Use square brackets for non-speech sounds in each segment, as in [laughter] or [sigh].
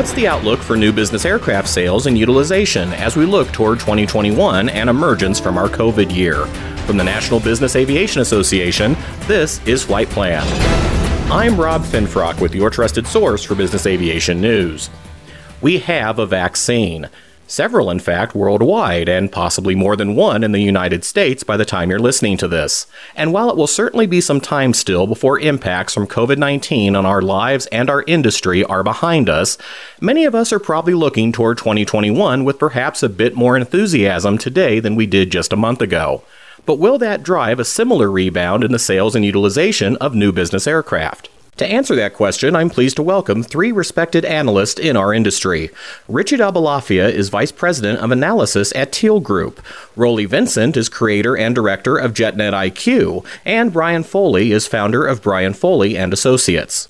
What's the outlook for new business aircraft sales and utilization as we look toward 2021 and emergence from our COVID year? From the National Business Aviation Association, this is Flight Plan. I'm Rob Finfrock with your trusted source for business aviation news. We have a vaccine. Several, in fact, worldwide, and possibly more than one in the United States by the time you're listening to this. And while it will certainly be some time still before impacts from COVID 19 on our lives and our industry are behind us, many of us are probably looking toward 2021 with perhaps a bit more enthusiasm today than we did just a month ago. But will that drive a similar rebound in the sales and utilization of new business aircraft? To answer that question, I'm pleased to welcome three respected analysts in our industry. Richard Aboulafia is Vice President of Analysis at Teal Group. Rollie Vincent is Creator and Director of JetNet IQ. And Brian Foley is founder of Brian Foley and Associates.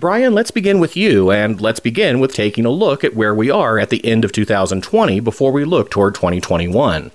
Brian, let's begin with you, and let's begin with taking a look at where we are at the end of 2020 before we look toward 2021.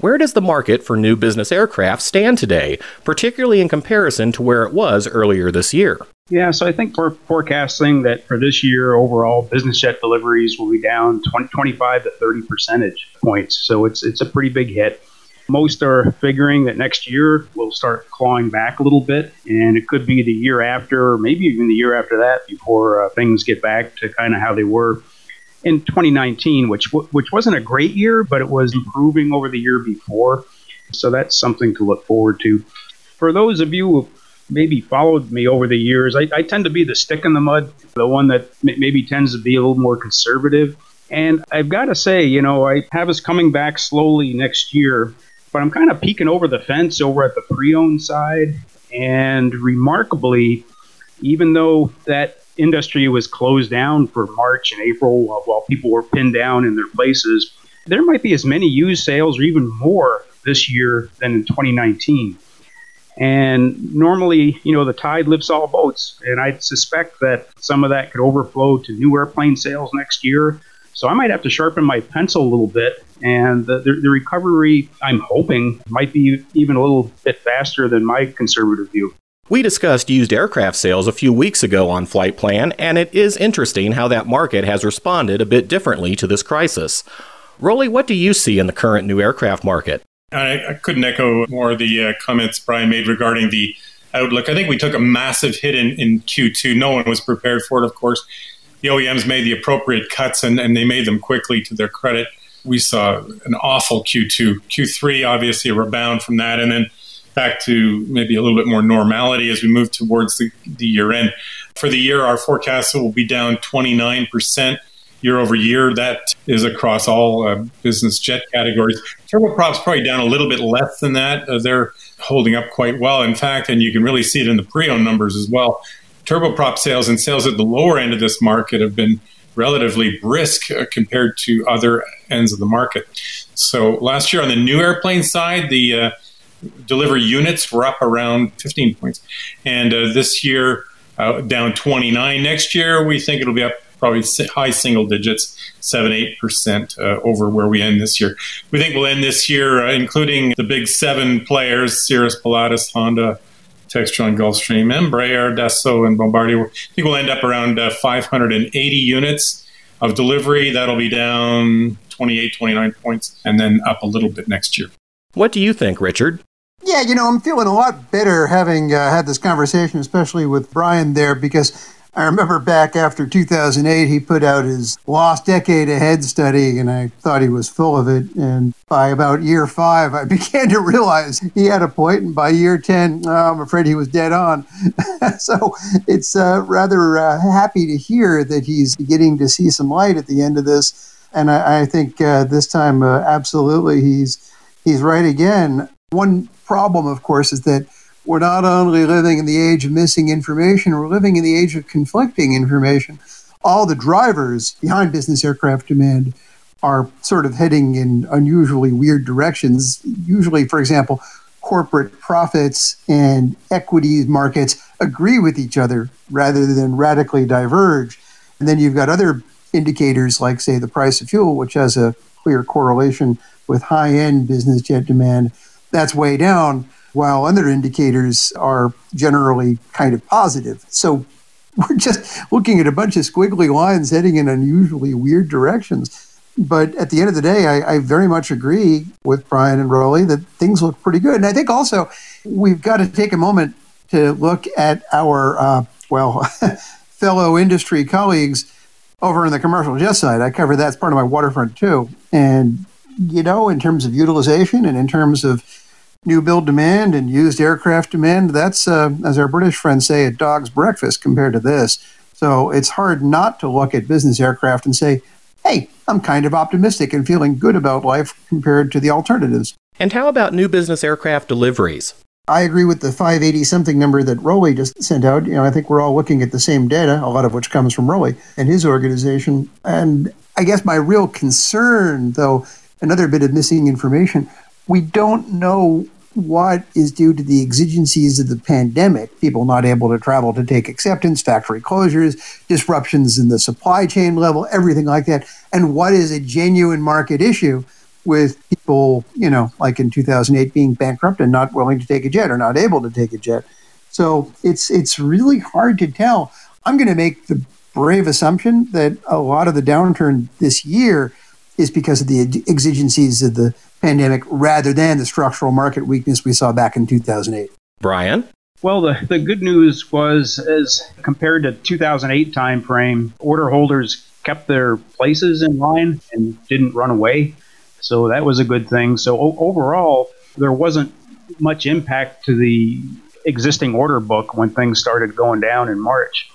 Where does the market for new business aircraft stand today, particularly in comparison to where it was earlier this year? Yeah, so I think we're forecasting that for this year, overall business jet deliveries will be down 20, 25 to 30 percentage points. So it's it's a pretty big hit. Most are figuring that next year we'll start clawing back a little bit, and it could be the year after, or maybe even the year after that, before uh, things get back to kind of how they were in 2019, which which wasn't a great year, but it was improving over the year before. So that's something to look forward to. For those of you who maybe followed me over the years, I, I tend to be the stick in the mud, the one that maybe tends to be a little more conservative. And I've got to say, you know, I have us coming back slowly next year, but I'm kind of peeking over the fence over at the pre owned side. And remarkably, even though that industry was closed down for March and April while, people were pinned down in their places, there might be as many used sales or even more this year than in 2019. And normally, you know, the tide lifts all boats. And I suspect that some of that could overflow to new airplane sales next year. So I might have to sharpen my pencil a little bit. And the, the, the recovery, I'm hoping, might be even a little bit faster than my conservative view. We discussed used aircraft sales a few weeks ago on Flight Plan, and it is interesting how that market has responded a bit differently to this crisis. Rollie, what do you see in the current new aircraft market? I, I couldn't echo more of the uh, comments Brian made regarding the outlook. I think we took a massive hit in, in Q2. No one was prepared for it, of course. The OEMs made the appropriate cuts and, and they made them quickly to their credit. We saw an awful Q2. Q3, obviously, a rebound from that, and then back to maybe a little bit more normality as we move towards the, the year end. For the year, our forecast will be down 29% year over year. That is across all uh, business jet categories. Turboprops probably down a little bit less than that. Uh, they're holding up quite well, in fact, and you can really see it in the pre-owned numbers as well. Turboprop sales and sales at the lower end of this market have been relatively brisk uh, compared to other ends of the market. So last year on the new airplane side, the uh, delivery units were up around 15 points, and uh, this year uh, down 29. Next year we think it'll be up probably high single digits, seven, eight percent uh, over where we end this year. We think we'll end this year, uh, including the big seven players: Cirrus, Pilatus, Honda, Textron, Gulfstream, Embraer, Dassault, and Bombardier. I think we'll end up around uh, 580 units of delivery. That'll be down 28, 29 points, and then up a little bit next year. What do you think, Richard? Yeah, you know, I'm feeling a lot better having uh, had this conversation, especially with Brian there, because I remember back after 2008, he put out his Lost Decade Ahead study, and I thought he was full of it. And by about year five, I [laughs] began to realize he had a point, and by year 10, oh, I'm afraid he was dead on. [laughs] so it's uh, rather uh, happy to hear that he's beginning to see some light at the end of this. And I, I think uh, this time, uh, absolutely, he's he's right again. One problem, of course, is that we're not only living in the age of missing information, we're living in the age of conflicting information. All the drivers behind business aircraft demand are sort of heading in unusually weird directions. Usually, for example, corporate profits and equity markets agree with each other rather than radically diverge. And then you've got other indicators like, say, the price of fuel, which has a clear correlation with high end business jet demand. That's way down while other indicators are generally kind of positive. So we're just looking at a bunch of squiggly lines heading in unusually weird directions. But at the end of the day, I, I very much agree with Brian and Rollie that things look pretty good. And I think also we've got to take a moment to look at our, uh, well, [laughs] fellow industry colleagues over in the commercial jet side. I cover that as part of my waterfront too. And, you know, in terms of utilization and in terms of new build demand and used aircraft demand, that's, uh, as our British friends say, a dog's breakfast compared to this. So it's hard not to look at business aircraft and say, hey, I'm kind of optimistic and feeling good about life compared to the alternatives. And how about new business aircraft deliveries? I agree with the 580 something number that Rollie just sent out. You know, I think we're all looking at the same data, a lot of which comes from Rollie and his organization. And I guess my real concern, though, another bit of missing information, we don't know what is due to the exigencies of the pandemic, people not able to travel to take acceptance, factory closures, disruptions in the supply chain level, everything like that, and what is a genuine market issue with people, you know, like in 2008 being bankrupt and not willing to take a jet or not able to take a jet. So it's it's really hard to tell. I'm going to make the brave assumption that a lot of the downturn this year is because of the exigencies of the pandemic rather than the structural market weakness we saw back in 2008. Brian? Well, the, the good news was, as compared to 2008 timeframe, order holders kept their places in line and didn't run away. So that was a good thing. So o- overall, there wasn't much impact to the existing order book when things started going down in March.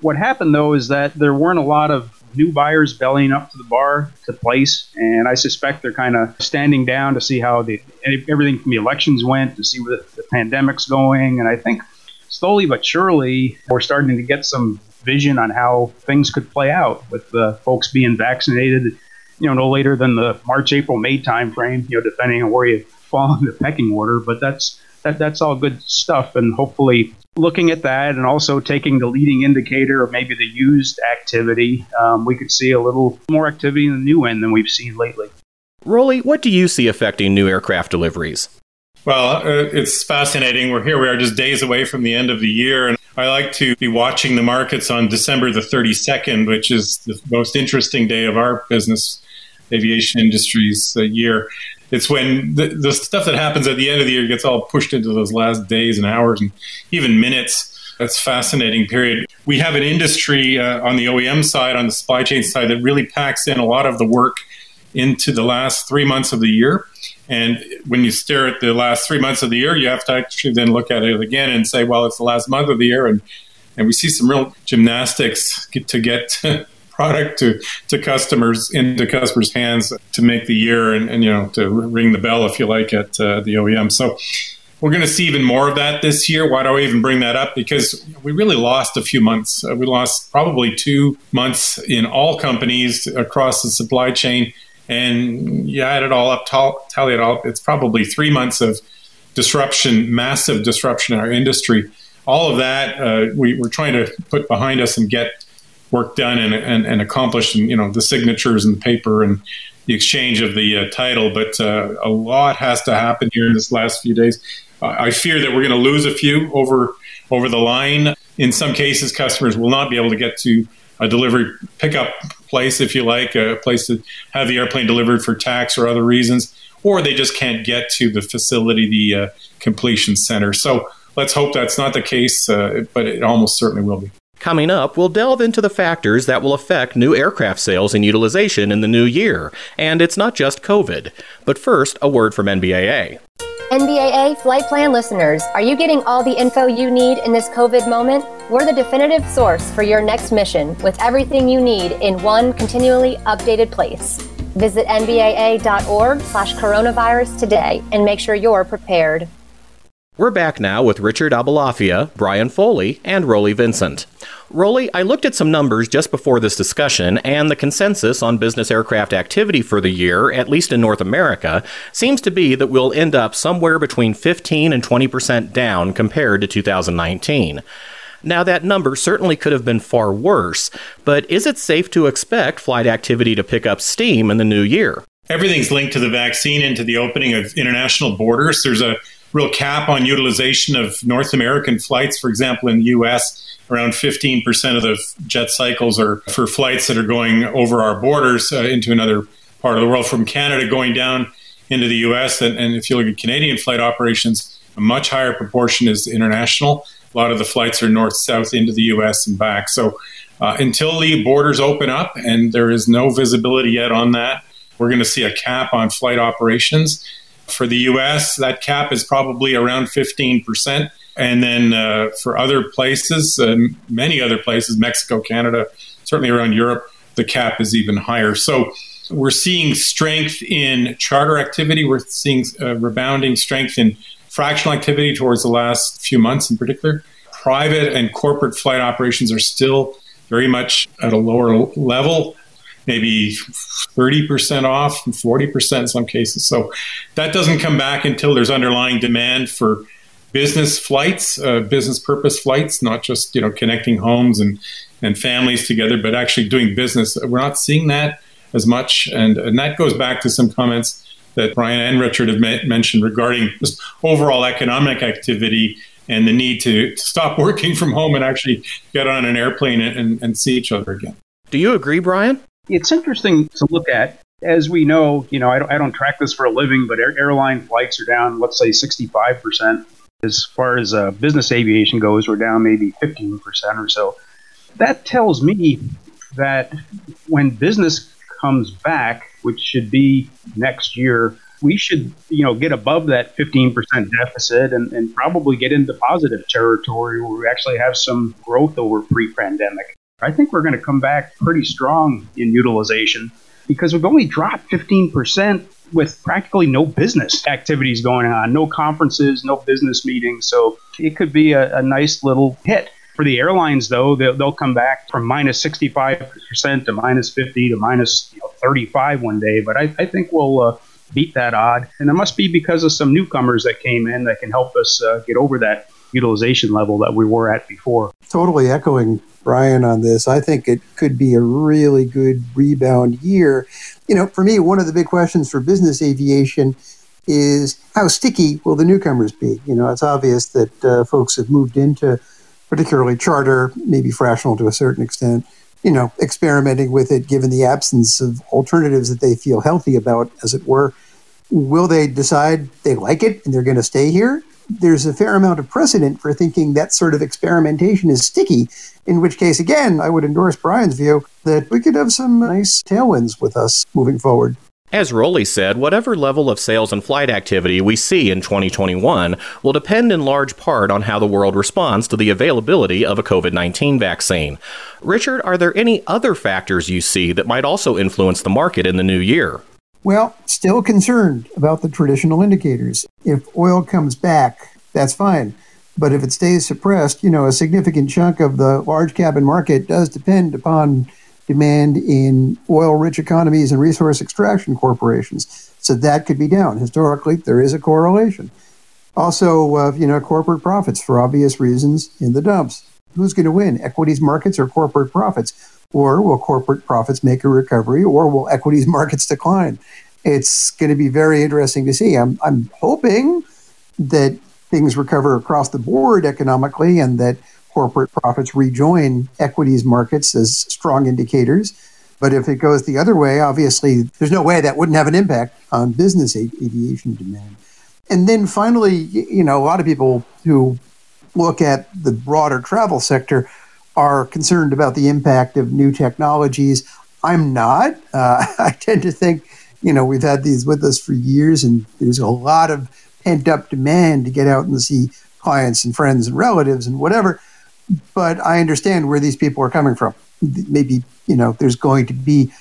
What happened though is that there weren't a lot of new buyers bellying up to the bar to place, and I suspect they're kind of standing down to see how the everything from the elections went, to see where the, pandemic's going, and I think slowly but surely we're starting to get some vision on how things could play out with the folks being vaccinated. You know, no later than the March, April, May timeframe. You know, depending on where you fall in the pecking order, but that's that, that's all good stuff, and hopefully looking at that and also taking the leading indicator of maybe the used activity, um, we could see a little more activity in the new end than we've seen lately. Rollie, what do you see affecting new aircraft deliveries? Well, uh, it's fascinating. We're here. We are just days away from the end of the year. And I like to be watching the markets on December the 32nd, which is the most interesting day of our business aviation industry's uh, year it's when the, the stuff that happens at the end of the year gets all pushed into those last days and hours and even minutes. That's fascinating period. We have an industry uh, on the OEM side, on the supply chain side, that really packs in a lot of the work into the last three months of the year. And when you stare at the last three months of the year, you have to actually then look at it again and say, well, it's the last month of the year. And, and we see some real gymnastics to get [laughs] product to, to customers into customers' hands to make the year and, and you know to ring the bell if you like at uh, the OEM. So we're going to see even more of that this year. Why do I even bring that up? Because we really lost a few months. Uh, we lost probably two months in all companies across the supply chain. And you add it all up, tally it all, up, it's probably three months of disruption, massive disruption in our industry. All of that uh, we, we're trying to put behind us and get work done and, and, and accomplished, and you know the signatures and the paper and the exchange of the uh, title. But uh, a lot has to happen here in this last few days. I fear that we're going to lose a few over over the line. In some cases, customers will not be able to get to a delivery pickup place, if you like, a place to have the airplane delivered for tax or other reasons, or they just can't get to the facility, the uh, completion center. So let's hope that's not the case, uh, but it almost certainly will be. Coming up, we'll delve into the factors that will affect new aircraft sales and utilization in the new year. And it's not just COVID. But first, a word from NBAA. NBAA Flight Plan listeners, are you getting all the info you need in this COVID moment? We're the definitive source for your next mission with everything you need in one continually updated place. Visit nbaa.org slash coronavirus today and make sure you're prepared. We're back now with Richard Aboulafia, Brian Foley, and Rollie Vincent. Rollie, I looked at some numbers just before this discussion, and the consensus on business aircraft activity for the year, at least in North America, seems to be that we'll end up somewhere between 15 and 20 percent down compared to 2019. Now, that number certainly could have been far worse, but is it safe to expect flight activity to pick up steam in the new year? Everything's linked to the vaccine and to the opening of international borders. There's a real cap on utilization of North American flights. For example, in the US, around 15% of the jet cycles are for flights that are going over our borders uh, into another part of the world from Canada going down into the US. And, and if you look at Canadian flight operations, a much higher proportion is international. A lot of the flights are north south into the US and back. So uh, until the borders open up, and there is no visibility yet on that, we're going to see a cap on flight operations. For the US, that cap is probably around 15%. And then uh, for other places, uh, many other places, Mexico, Canada, certainly around Europe, the cap is even higher. So we're seeing strength in charter activity. We're seeing uh, rebounding strength in fractional activity towards the last few months in particular. Private and corporate flight operations are still very much at a lower level, maybe 30% off, 40% in some cases. So that doesn't come back until there's underlying demand for business flights, uh, business purpose flights, not just you know connecting homes and and families together, but actually doing business. We're not seeing that as much, and and that goes back to some comments that Brian and Richard have mentioned regarding just overall economic activity and the need to, to, stop working from home and actually get on an airplane and, and, and see each other again. Do you agree, Brian? It's interesting to look at. As we know, you know, I don't, I don't track this for a living, but air, airline flights are down, let's say 65%. As far as uh, business aviation goes, we're down maybe 15% or so. That tells me that when business comes back, which should be next year, we should, you know, get above that 15% deficit and, and probably get into positive territory where we actually have some growth over pre-pandemic. I think we're going to come back pretty strong in utilization because we've only dropped 15% with practically no business activities going on, no conferences, no business meetings. So it could be a, a nice little hit. For the airlines, though, they'll, they'll, come back from minus 65% to minus 50 to minus, you know, 35 one day. But I, I think we'll uh, beat that odd. And it must be because of some newcomers that came in that can help us uh, get over that utilization level that we were at before. Totally echoing Brian on this. I think it could be a really good rebound year. You know, for me, one of the big questions for business aviation is how sticky will the newcomers be? You know, it's obvious that uh, folks have moved into particularly charter, maybe fractional to a certain extent, you know, experimenting with it given the absence of alternatives that they feel healthy about, as it were. Will they decide they like it and they're going to stay here? There's a fair amount of precedent for thinking that sort of experimentation is sticky, in which case, again, I would endorse Brian's view that we could have some nice tailwinds with us moving forward. As Rollie said, whatever level of sales and flight activity we see in 2021 will depend in large part on how the world responds to the availability of a COVID 19 vaccine. Richard, are there any other factors you see that might also influence the market in the new year? Well, still concerned about the traditional indicators. If oil comes back, that's fine. But if it stays suppressed, you know, a significant chunk of the large cabin market does depend upon demand in oil rich economies and resource extraction corporations. So that could be down. Historically, there is a correlation. Also, uh, you know, corporate profits for obvious reasons in the dumps. Who's going to win, equities markets or corporate profits? Or will corporate profits make a recovery or will equities [laughs] markets decline? It's going to be very interesting to see. I'm, I'm hoping that things recover across the board economically and that corporate profits rejoin equities markets as strong indicators. But if it goes the other way, obviously, there's no way that wouldn't have an impact on business aviation demand. And then finally, you know, a lot of people who look at the broader travel sector are concerned about the impact of new technologies. I'm not. Uh, [laughs] I tend to think, you know, we've had these with us for years, and there's a lot of pent up demand to get out and see clients and friends and relatives and whatever but I understand where these people are coming from. Maybe you know there's going to be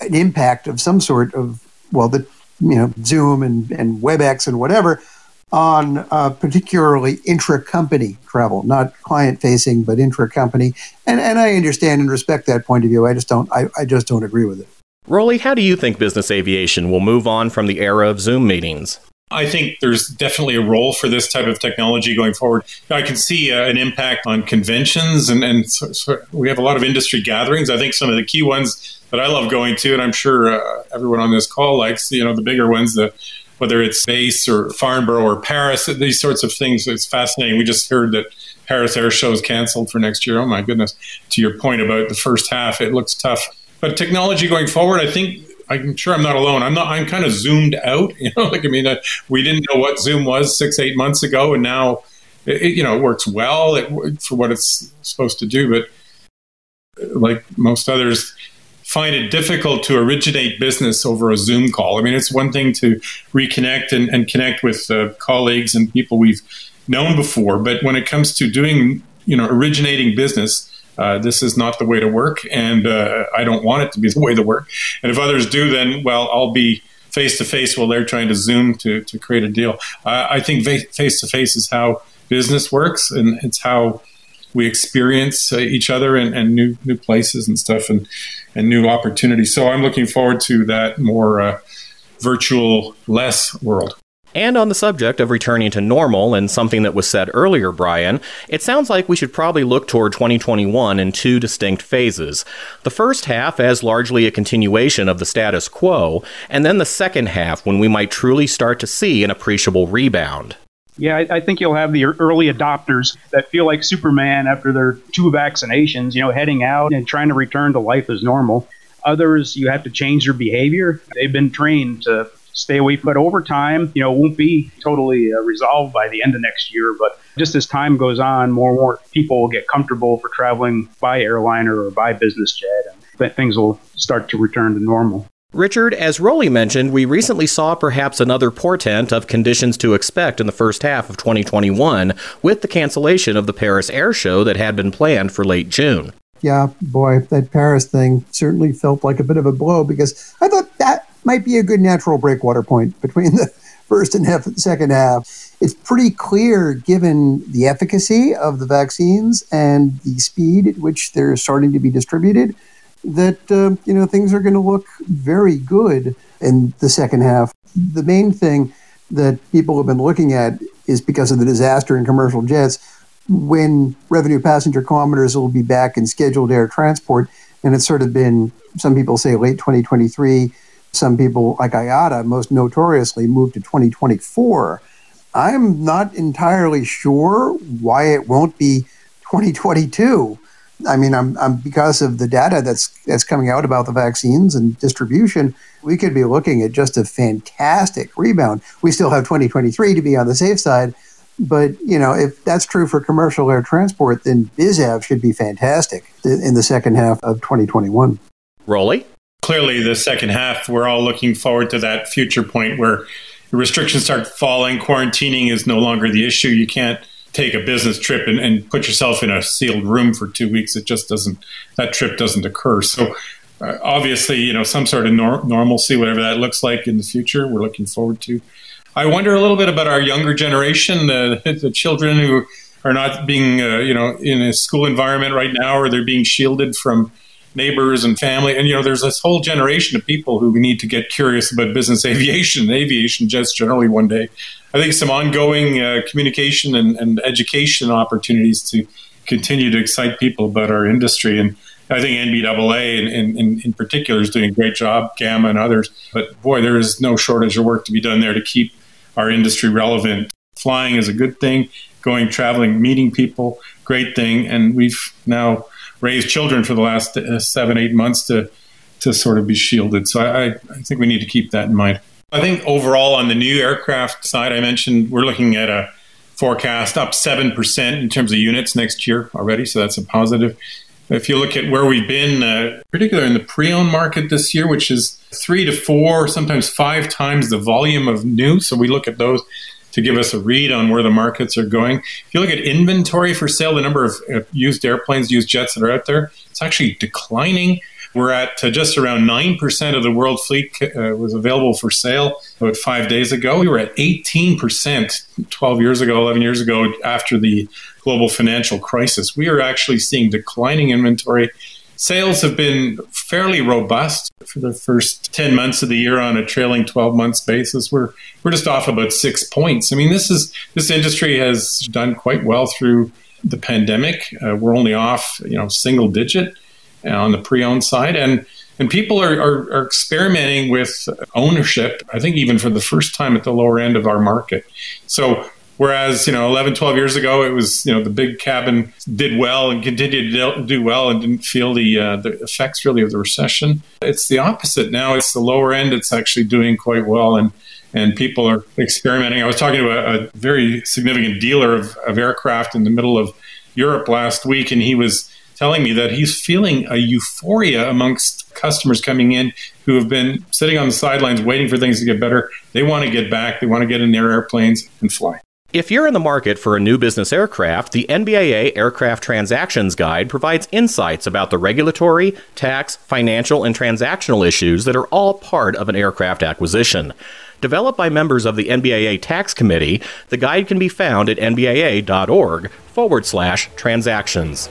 an impact of some sort of well, the you know Zoom and and WebEx and whatever on uh, particularly intra-company travel, not client-facing, but intra-company. And and I understand and respect that point of view. I just don't I, I just don't agree with it. Rollie, how do you think business aviation will move on from the era of Zoom meetings? I think there's definitely a role for this type of technology going forward. I can see uh, an impact on conventions, and, and so, so we have a lot of industry gatherings. I think some of the key ones that I love going to, and I'm sure uh, everyone on this call likes, you know, the bigger ones, the whether it's EBACE or Farnborough or Paris, these sorts of things. It's fascinating. We just heard that Paris Air Show is canceled for next year. Oh my goodness. To your point about the first half, it looks tough. But technology going forward, I think I'm sure I'm not alone. I'm not. I'm kind of zoomed out. [laughs] You know, like I mean, uh, we didn't know what Zoom was six, eight months ago, and now, it, you know, it works well it, for what it's supposed to do. But uh, like most others, find it difficult to originate business over a Zoom call. I mean, it's one thing to reconnect and, and connect with uh, colleagues and people we've known before, but when it comes to doing, you know, originating business, uh, this is not the way to work, and uh, I don't want it to be [laughs] the way to work. And if others do, then well, I'll be face to face while they're trying to Zoom to to create a deal. I think face to face is how business works, and it's how we experience uh, each other and, and, new new places and stuff and and new opportunities. So I'm looking forward to that more uh, virtual less world. And on the subject of returning to normal and something that was said earlier, Brian, it sounds like we should probably look toward 2021 in two distinct phases. The first half as largely a continuation of the status quo, and then the second half when we might truly start to see an appreciable rebound. Yeah, I, I, think you'll have the early adopters that feel like Superman after their two vaccinations, you know, heading out and trying to return to life as normal. Others, you have to change their behavior. They've been trained to stay away. But over time, you know, won't be totally uh, resolved by the end of next year. But just as time goes on, more and more people will get comfortable for traveling by airliner or by business jet, and things will start to return to normal. Richard, as Rollie mentioned, we recently saw perhaps another portent of conditions to expect in the first half of 2021 with the cancellation of the Paris Air Show that had been planned for late June. Yeah, boy, that Paris thing certainly felt like a bit of a blow because I thought that might be a good natural breakwater point between [laughs] the first and half, second half. It's pretty clear, given the efficacy of the vaccines and the speed at which they're starting to be distributed, that uh, you know things are going to look very good in the second half. The main thing that people have been looking at is because of the disaster in commercial jets, when revenue passenger kilometers will be back in scheduled air transport, and it's sort of been some people say late 2023, some people like IATA most notoriously moved to 2024. I'm not entirely sure why it won't be 2022. I mean, I'm, I'm, because of the data that's that's coming out about the vaccines and distribution, we could be looking at just a fantastic rebound. We still have 2023 to be on the safe side, but you know, if that's true for commercial air transport, then BizAv should be fantastic in the second half of 2021. Rollie? Clearly, the second half, we're all looking forward to that future point where restrictions start falling, quarantining is no longer the issue. You can't take a business trip and, and, put yourself in a sealed room for two weeks. It just doesn't, that trip doesn't occur. So, uh, obviously, you know, some sort of nor- normalcy, whatever that looks like in the future, we're looking forward to. I wonder a little bit about our younger generation, the, the children who are not being, uh, you know, in a school environment right now, or they're being shielded from neighbors and family. And, you know, there's this whole generation of people who need to get curious about business aviation, [laughs] aviation just generally one day. I think some ongoing uh, communication and, and, education opportunities to continue to excite people about our industry. And I think NBAA in, in, in particular is doing a great job, GAMA and others. But boy, there is no shortage of work to be done there to keep our industry relevant. Flying is a good thing, going, traveling, meeting people, great thing. And we've now raised children for the last uh, seven, eight months to to sort of be shielded. So I, I think we need to keep that in mind. I think overall on the new aircraft side, I mentioned we're looking at a forecast up 7% in terms of units next year already. So that's a positive. If you look at where we've been, uh, particularly in the pre owned market this year, which is three to four, sometimes five times the volume of new. So we look at those to give us a read on where the markets are going. If you look at inventory for sale, the number of used airplanes, used jets that are out there, it's actually declining. We're at uh, just around 9% of the world fleet uh, was available for sale about five days ago. We were at 18% 12 years ago, 11 years ago, after the global financial crisis. We are actually seeing declining inventory Sales have been fairly robust for the first 10 months of the year on a trailing 12 months basis. We're we're just off about 6 points. I mean, this is this industry has done quite well through the pandemic. Uh, we're only off, you know, single digit on the pre-owned side and And people are, are, are, experimenting with ownership, I think, even for the first time at the lower end of our market. So, whereas, you know, 11, 12 years ago, it was, you know, the big cabin did well and continued to do well and didn't feel the, uh, the effects really of the recession. It's the opposite now. It's the lower end, it's actually doing quite well. And and people are experimenting. I was talking to a, a very significant dealer of, of aircraft in the middle of Europe last week, and he was telling me that he's feeling a euphoria amongst customers coming in who have been sitting on the sidelines waiting for things to get better. They want to get back, they want to get in their airplanes and fly. If you're in the market for a new business aircraft, the NBAA Aircraft Transactions Guide provides insights about the regulatory, tax, financial, and transactional issues that are all part of an aircraft acquisition. Developed by members of the NBAA Tax Committee, the guide can be found at nbaa.org forward slash transactions.